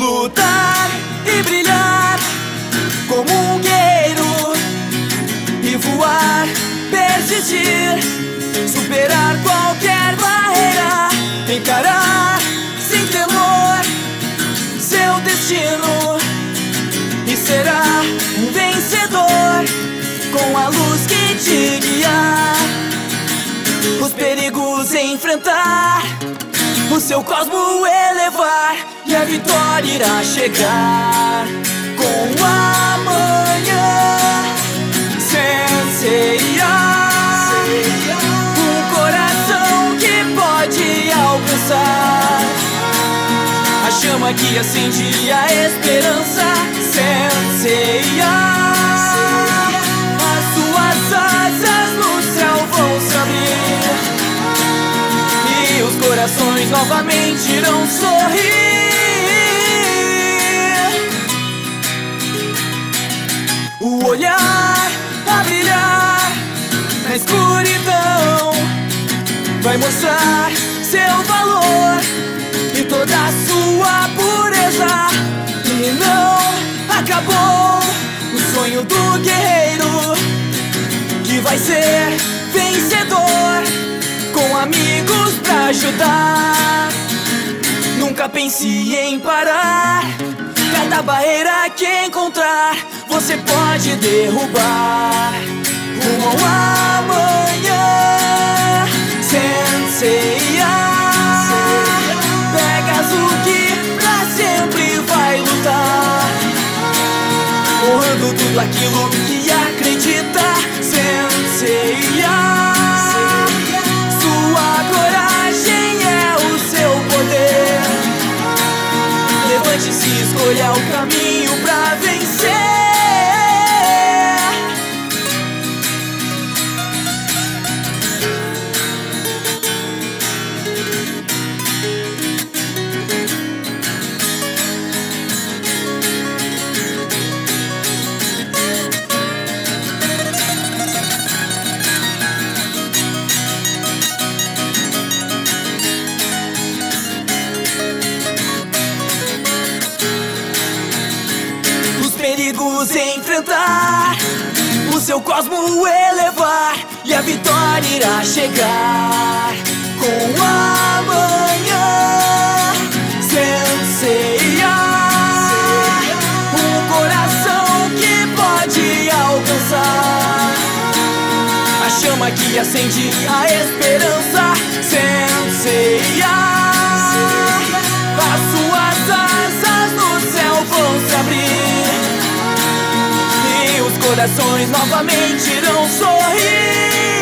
Lutar e brilhar como um guerreiro e voar, persistir, superar qualquer barreira, encarar sem temor seu destino e será um vencedor com a luz que te guiar, os perigos enfrentar o seu cosmo elevar e a vitória irá chegar com amanhã. Senseiya, um coração que pode alcançar a chama que acende a esperança. Corações novamente irão sorrir. O olhar a brilhar na escuridão vai mostrar seu valor e toda a sua pureza. E não acabou o sonho do guerreiro que vai ser vencedor com amigos pra ajudar. Nunca pense em parar. Cada barreira que encontrar, você pode derrubar. Rumo ao amanhã, Senseiya. Pegasus que pra sempre vai lutar. Honrando tudo aquilo que acredita, escolha o caminho pra vencer. Os perigos enfrentar, o seu cosmo elevar e a vitória irá chegar com amanhã. Senseiya, um coração que pode alcançar a chama que acende a esperança. Senseiya. Corações novamente irão sorrir